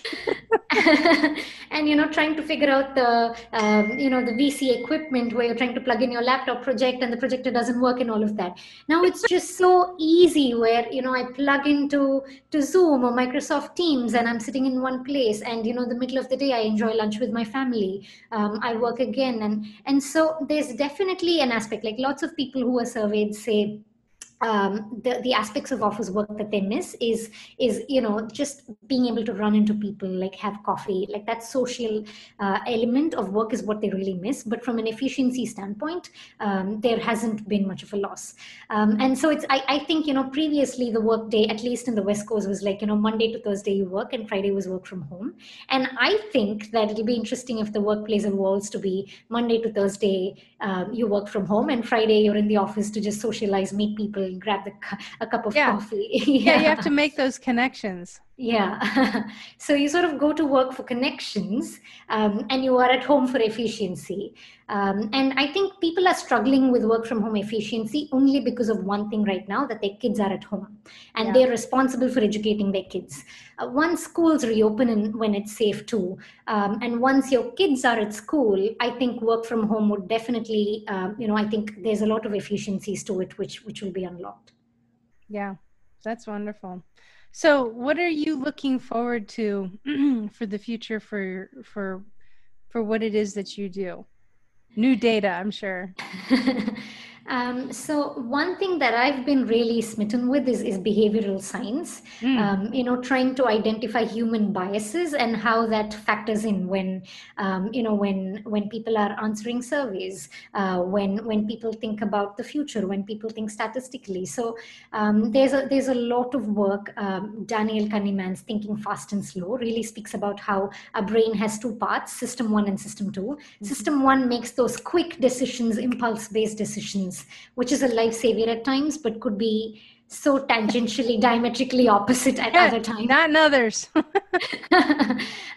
and you know trying to figure out the um, you know the vc equipment where you're trying to plug in your laptop project and the projector doesn't work and all of that. Now it's just so easy where you know i plug into to zoom or microsoft teams and i'm sitting in one place and you know the middle of the day i enjoy lunch with my family. Um, i work again and and so there's definitely an aspect like lots of people who are surveyed say um, the the aspects of office work that they miss is is you know just being able to run into people like have coffee like that social uh, element of work is what they really miss. But from an efficiency standpoint um, there hasn't been much of a loss. Um, and so it's I, I think you know previously the work day at least in the west coast was like you know monday to thursday you work and friday was work from home. And i think that it'll be interesting if the workplace evolves to be monday to thursday um, you work from home and friday you're in the office to just socialize meet people grab the, a cup of Yeah. coffee Yeah, you have to make those connections. Yeah. so you sort of go to work for connections um, and you are at home for efficiency. Um, and I think people are struggling with work from home efficiency only because of one thing right now that their kids are at home and Yeah. they're responsible for educating their kids. Uh, once schools reopen and when it's safe too, um, and once your kids are at school, I think work from home would definitely, um, you know, I think there's a lot of efficiencies to it which which will be unlocked. Yeah, that's wonderful. So, what are you looking forward to for the future for for for what it is that you do? New data, I'm sure. um, so one thing that I've been really smitten with is, is behavioral science. Mm. Um, you know, trying to identify human biases and how that factors in when, um, you know, when when people are answering surveys, uh, when when people think about the future, when people think statistically. So um, there's a there's a lot of work. Um, Daniel Kahneman's Thinking Fast and Slow really speaks about how a brain has two parts: system one and system 2 System one makes those quick decisions, impulse-based decisions, which is a lifesaver at times, but could be so tangentially, diametrically opposite at other times. Not in others.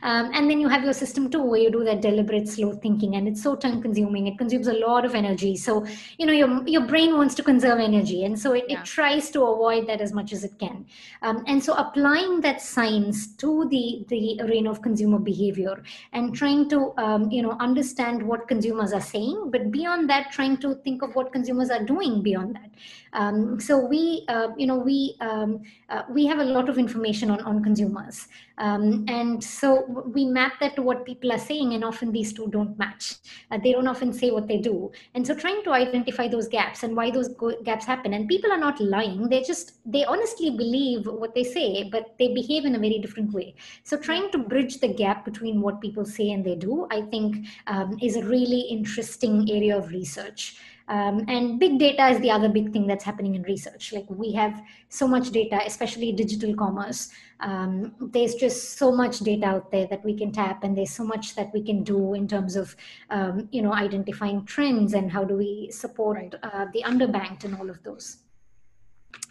um, and then you have your system two where you do that deliberate slow thinking and it's so time consuming it consumes a lot of energy so you know your, your brain wants to conserve energy and so it, Yeah. it tries to avoid that as much as it can um, and so applying that science to the the arena of consumer behavior and trying to um, you know understand what consumers are saying but beyond that trying to think of what consumers are doing beyond that um, so we uh, you know we um, uh, we have a lot of information on, on consumers. Um, and so we map that to what people are saying and often these two don't match. Uh, they don't often say what they do. And so trying to identify those gaps and why those go- gaps happen. And people are not lying. They just they honestly believe what they say but they behave in a very different way. So trying to bridge the gap between what people say and they do i think um, is a really interesting area of research um, and big data is the other big thing that's happening in research. Like we have so much data, especially digital commerce. Um, there's just so much data out there that we can tap, and there's so much that we can do in terms of, um, you know, identifying trends and how do we support Right. uh, the underbanked and all of those.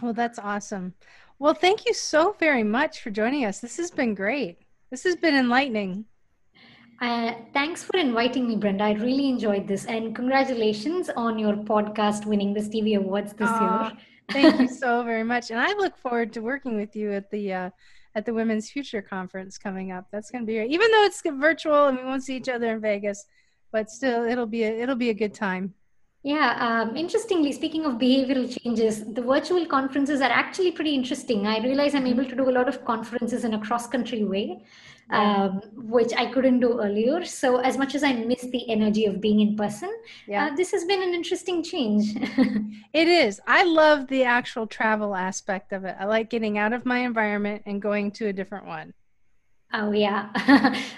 well, that's awesome. Well, thank you so very much for joining us. This has been great. This has been enlightening. Uh, thanks for inviting me, Brenda. I really enjoyed this, and congratulations on your podcast winning the Stevie Awards this year. Thank you so very much, and I look forward to working with you at the uh, at the Women's Future Conference coming up. That's going to be great. even though it's virtual and we won't see each other in Vegas, but still, it'll be a, it'll be a good time. Yeah, um, interestingly, speaking of behavioral changes, the virtual conferences are actually pretty interesting. I realize I'm able to do a lot of conferences in a cross country way, Yeah. um, which I couldn't do earlier. So, as much as I miss the energy of being in person, Yeah. uh, this has been an interesting change. It is. I love the actual travel aspect of it. I like getting out of my environment and going to a different one. oh, yeah.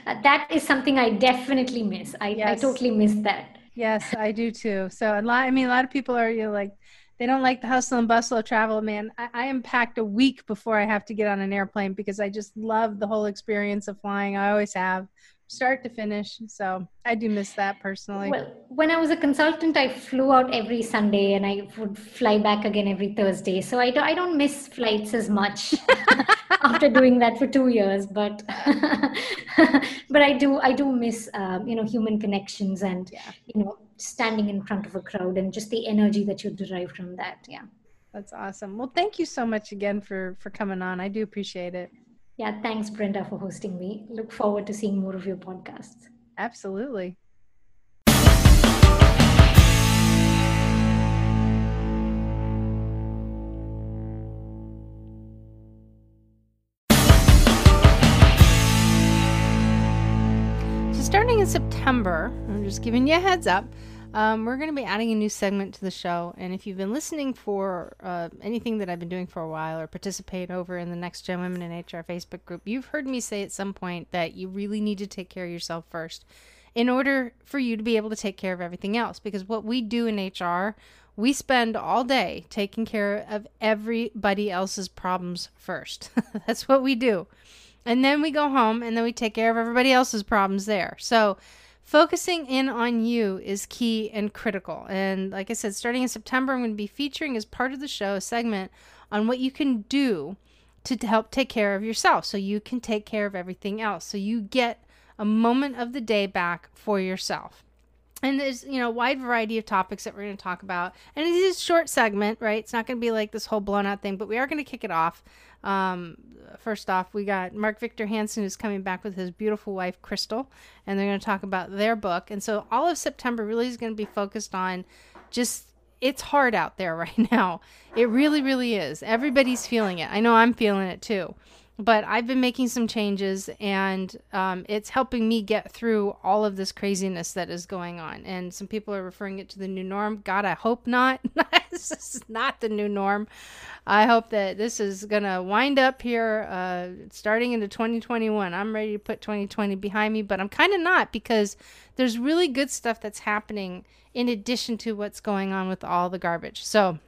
that is something I definitely miss. I, I totally miss that. Yes, I do too. So a lot. I mean, a lot of people are you know, like, they don't like the hustle and bustle of travel. Man, I, I am packed a week before I have to get on an airplane because I just love the whole experience of flying. I always have, start to finish. So I do miss that personally. Well, when I was a consultant, I flew out every Sunday and I would fly back again every Thursday. So I, do, I don't miss flights as much after doing that for two years. But but I do I do miss um, you know human connections and yeah. you know standing in front of a crowd and just the energy that you derive from that. Yeah. That's awesome. Well, thank you so much again for for coming on. I do appreciate it. Yeah, thanks Brenda for hosting me. Look forward to seeing more of your podcasts. Absolutely. So starting in September, I'm just giving you a heads up um, we're going to be adding a new segment to the show. And if you've been listening for uh, anything that I've been doing for a while or participate over in the Next Gen Women in HR Facebook group, you've heard me say at some point that you really need to take care of yourself first in order for you to be able to take care of everything else. Because what we do in HR, we spend all day taking care of everybody else's problems first. That's what we do. And then we go home and then we take care of everybody else's problems there. So, Focusing in on you is key and critical. And like I said, starting in September, I'm going to be featuring as part of the show a segment on what you can do to help take care of yourself so you can take care of everything else. So you get a moment of the day back for yourself. And there's, you know, a wide variety of topics that we're going to talk about. And it is a short segment, right? It's not going to be like this whole blown out thing, but we are going to kick it off um, first off, we got Mark Victor Hansen who's coming back with his beautiful wife Crystal, and they're going to talk about their book. And so all of September really is going to be focused on just it's hard out there right now. It really, really is. Everybody's feeling it. I know I'm feeling it too but I've been making some changes and um, it's helping me get through all of this craziness that is going on. And some people are referring it to the new norm. God, I hope not. this is not the new norm. I hope that this is going to wind up here uh, starting into 2021. I'm ready to put 2020 behind me, but I'm kind of not because there's really good stuff that's happening in addition to what's going on with all the garbage. So,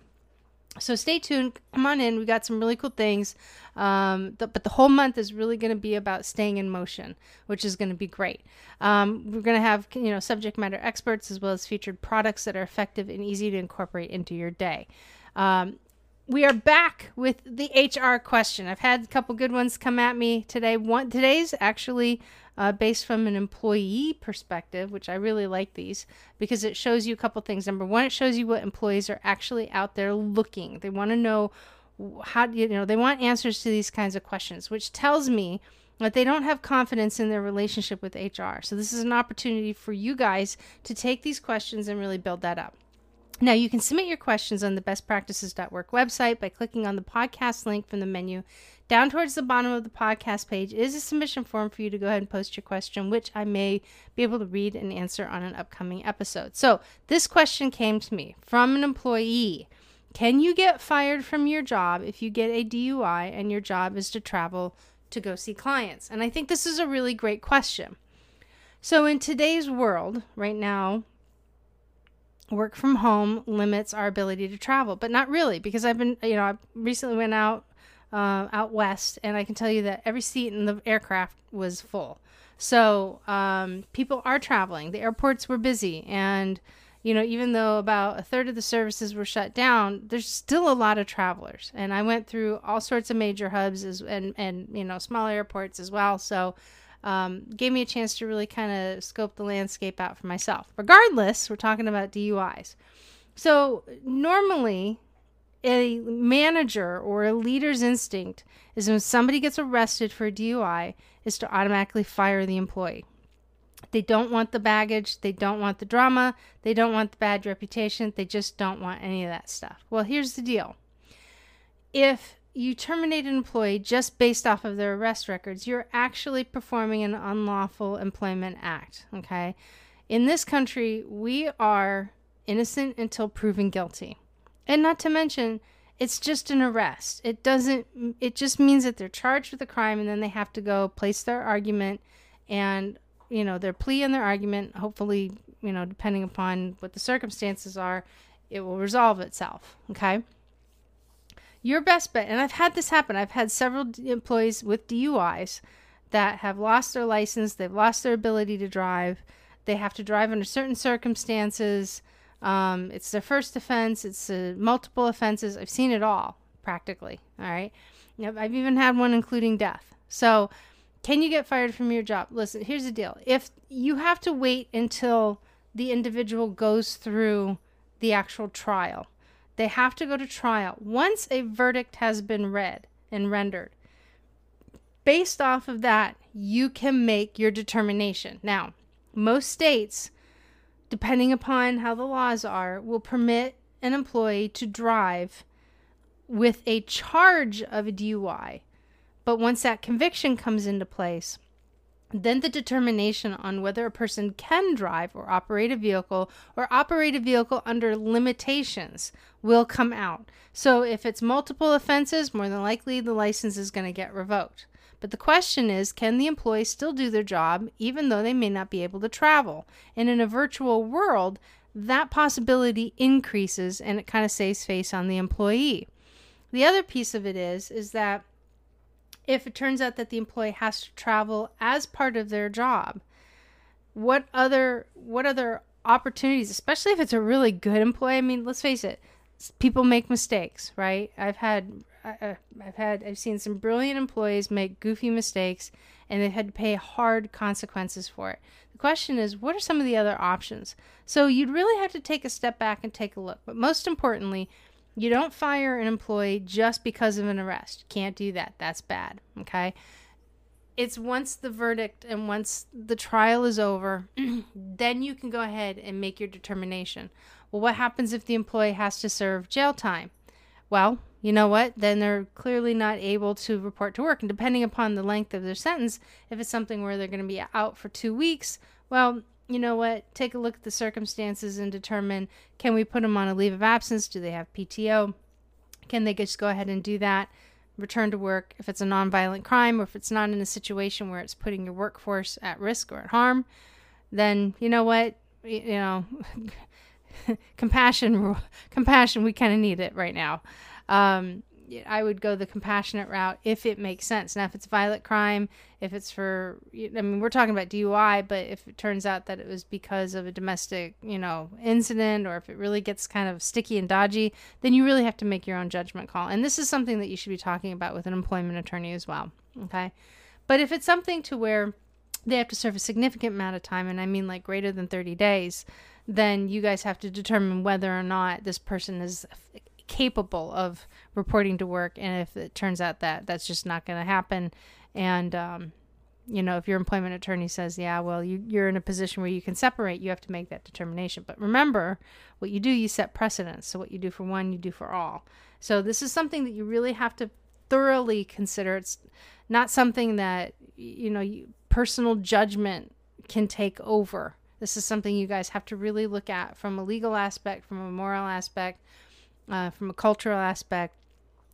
so stay tuned. Come on in. We got some really cool things. Um, the, but the whole month is really going to be about staying in motion, which is going to be great. Um, we're going to have you know subject matter experts as well as featured products that are effective and easy to incorporate into your day. Um, we are back with the HR question. I've had a couple good ones come at me today. One today's actually uh, based from an employee perspective, which I really like these because it shows you a couple things. Number one, it shows you what employees are actually out there looking. They want to know how you know they want answers to these kinds of questions, which tells me that they don't have confidence in their relationship with HR. So this is an opportunity for you guys to take these questions and really build that up. Now, you can submit your questions on the bestpractices.work website by clicking on the podcast link from the menu down towards the bottom of the podcast page is a submission form for you to go ahead and post your question, which I may be able to read and answer on an upcoming episode. So, this question came to me from an employee. Can you get fired from your job if you get a DUI and your job is to travel to go see clients? And I think this is a really great question. So, in today's world, right now, work from home limits our ability to travel, but not really because I've been, you know, I recently went out uh, out west, and I can tell you that every seat in the aircraft was full. So um, people are traveling. The airports were busy, and you know, even though about a third of the services were shut down, there's still a lot of travelers. And I went through all sorts of major hubs as, and and you know small airports as well. So um, gave me a chance to really kind of scope the landscape out for myself. Regardless, we're talking about DUIs. So normally a manager or a leader's instinct is when somebody gets arrested for a DUI is to automatically fire the employee. They don't want the baggage, they don't want the drama, they don't want the bad reputation, they just don't want any of that stuff. Well, here's the deal. If you terminate an employee just based off of their arrest records, you're actually performing an unlawful employment act, okay? In this country, we are innocent until proven guilty. And not to mention, it's just an arrest. It doesn't, it just means that they're charged with a crime and then they have to go place their argument and, you know, their plea and their argument, hopefully, you know, depending upon what the circumstances are, it will resolve itself. Okay. Your best bet, and I've had this happen, I've had several employees with DUIs that have lost their license, they've lost their ability to drive, they have to drive under certain circumstances um, it's their first offense. It's uh, multiple offenses. I've seen it all practically. All right. I've even had one including death. So, can you get fired from your job? Listen, here's the deal. If you have to wait until the individual goes through the actual trial, they have to go to trial. Once a verdict has been read and rendered, based off of that, you can make your determination. Now, most states, depending upon how the laws are, will permit an employee to drive with a charge of a DUI. But once that conviction comes into place, then the determination on whether a person can drive or operate a vehicle or operate a vehicle under limitations will come out. So if it's multiple offenses, more than likely the license is going to get revoked. But the question is can the employee still do their job even though they may not be able to travel? And in a virtual world, that possibility increases and it kind of saves face on the employee. The other piece of it is is that if it turns out that the employee has to travel as part of their job, what other what other opportunities, especially if it's a really good employee? I mean, let's face it, people make mistakes, right? I've had I, I've had I've seen some brilliant employees make goofy mistakes and they've had to pay hard consequences for it. The question is, what are some of the other options? So you'd really have to take a step back and take a look. But most importantly, you don't fire an employee just because of an arrest. Can't do that. That's bad. Okay. It's once the verdict and once the trial is over, then you can go ahead and make your determination. Well, what happens if the employee has to serve jail time? Well, you know what? Then they're clearly not able to report to work. And depending upon the length of their sentence, if it's something where they're going to be out for two weeks, well, you know what? Take a look at the circumstances and determine can we put them on a leave of absence? Do they have PTO? Can they just go ahead and do that? Return to work if it's a nonviolent crime or if it's not in a situation where it's putting your workforce at risk or at harm, then you know what? You know, compassion, compassion, we kind of need it right now. Um, I would go the compassionate route if it makes sense. Now, if it's violent crime, if it's for, I mean, we're talking about DUI, but if it turns out that it was because of a domestic, you know, incident, or if it really gets kind of sticky and dodgy, then you really have to make your own judgment call. And this is something that you should be talking about with an employment attorney as well. Okay. But if it's something to where they have to serve a significant amount of time, and I mean like greater than 30 days, then you guys have to determine whether or not this person is capable of reporting to work and if it turns out that that's just not going to happen and um, you know if your employment attorney says yeah well you, you're in a position where you can separate you have to make that determination. But remember what you do you set precedents. So what you do for one you do for all. So this is something that you really have to thoroughly consider. It's not something that you know you, personal judgment can take over. This is something you guys have to really look at from a legal aspect from a moral aspect uh, from a cultural aspect,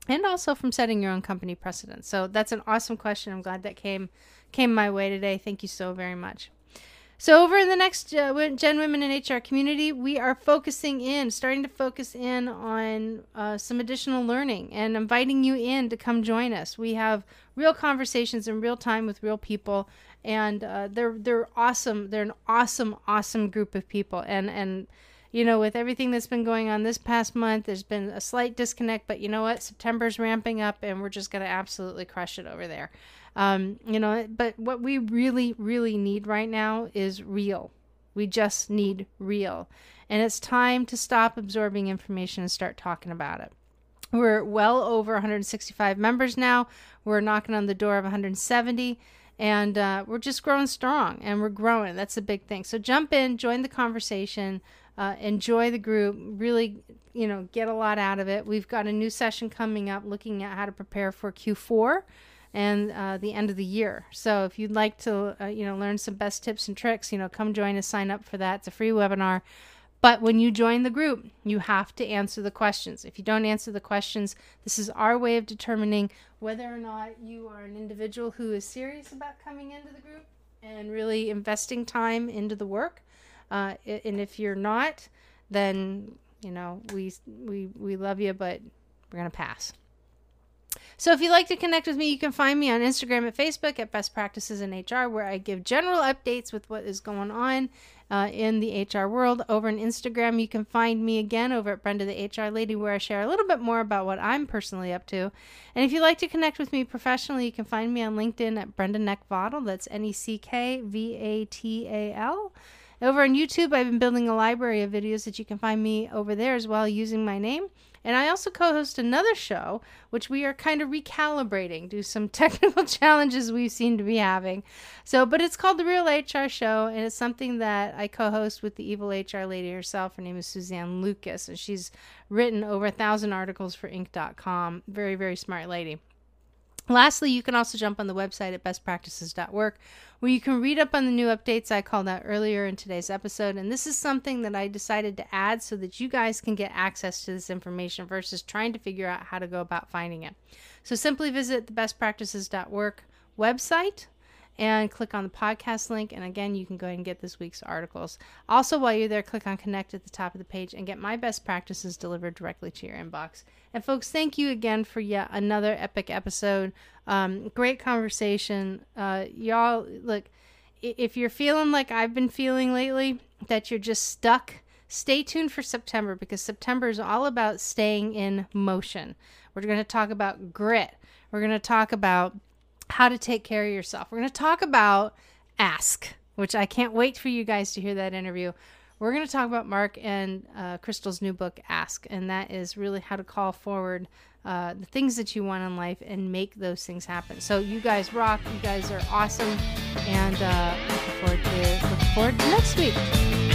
and also from setting your own company precedent. So that's an awesome question. I'm glad that came came my way today. Thank you so very much. So over in the next uh, Gen Women in HR community, we are focusing in, starting to focus in on uh, some additional learning and inviting you in to come join us. We have real conversations in real time with real people, and uh, they're they're awesome. They're an awesome, awesome group of people, and and you know, with everything that's been going on this past month, there's been a slight disconnect, but you know what? September's ramping up and we're just going to absolutely crush it over there. Um, you know, but what we really, really need right now is real. We just need real. And it's time to stop absorbing information and start talking about it. We're well over 165 members now. We're knocking on the door of 170 and uh, we're just growing strong and we're growing. That's the big thing. So jump in, join the conversation uh, enjoy the group, really, you know, get a lot out of it. We've got a new session coming up looking at how to prepare for Q4 and uh, the end of the year. So if you'd like to, uh, you know, learn some best tips and tricks, you know, come join us, sign up for that. It's a free webinar. But when you join the group, you have to answer the questions. If you don't answer the questions, this is our way of determining whether or not you are an individual who is serious about coming into the group and really investing time into the work uh, and if you're not, then you know we we we love you, but we're gonna pass. So if you'd like to connect with me, you can find me on Instagram and Facebook at Best Practices in HR, where I give general updates with what is going on uh, in the HR world. Over on Instagram, you can find me again over at Brenda the HR Lady, where I share a little bit more about what I'm personally up to. And if you'd like to connect with me professionally, you can find me on LinkedIn at Brenda Neckvatal. That's N E C K V A T A L. Over on YouTube, I've been building a library of videos that you can find me over there as well using my name. And I also co host another show, which we are kind of recalibrating due to some technical challenges we seem to be having. So, but it's called The Real HR Show, and it's something that I co host with the evil HR lady herself. Her name is Suzanne Lucas, and she's written over a thousand articles for Inc.com. Very, very smart lady. Lastly, you can also jump on the website at bestpractices.work where you can read up on the new updates I called out earlier in today's episode. And this is something that I decided to add so that you guys can get access to this information versus trying to figure out how to go about finding it. So simply visit the bestpractices.work website and click on the podcast link. And again, you can go ahead and get this week's articles. Also, while you're there, click on connect at the top of the page and get my best practices delivered directly to your inbox. And folks, thank you again for yet another epic episode. Um, great conversation. Uh, y'all, look, if you're feeling like I've been feeling lately, that you're just stuck, stay tuned for September because September is all about staying in motion. We're going to talk about grit. We're going to talk about how to take care of yourself. We're going to talk about ask, which I can't wait for you guys to hear that interview. We're going to talk about Mark and uh, Crystal's new book, Ask, and that is really how to call forward uh, the things that you want in life and make those things happen. So you guys rock. You guys are awesome, and uh, forward to looking forward to next week.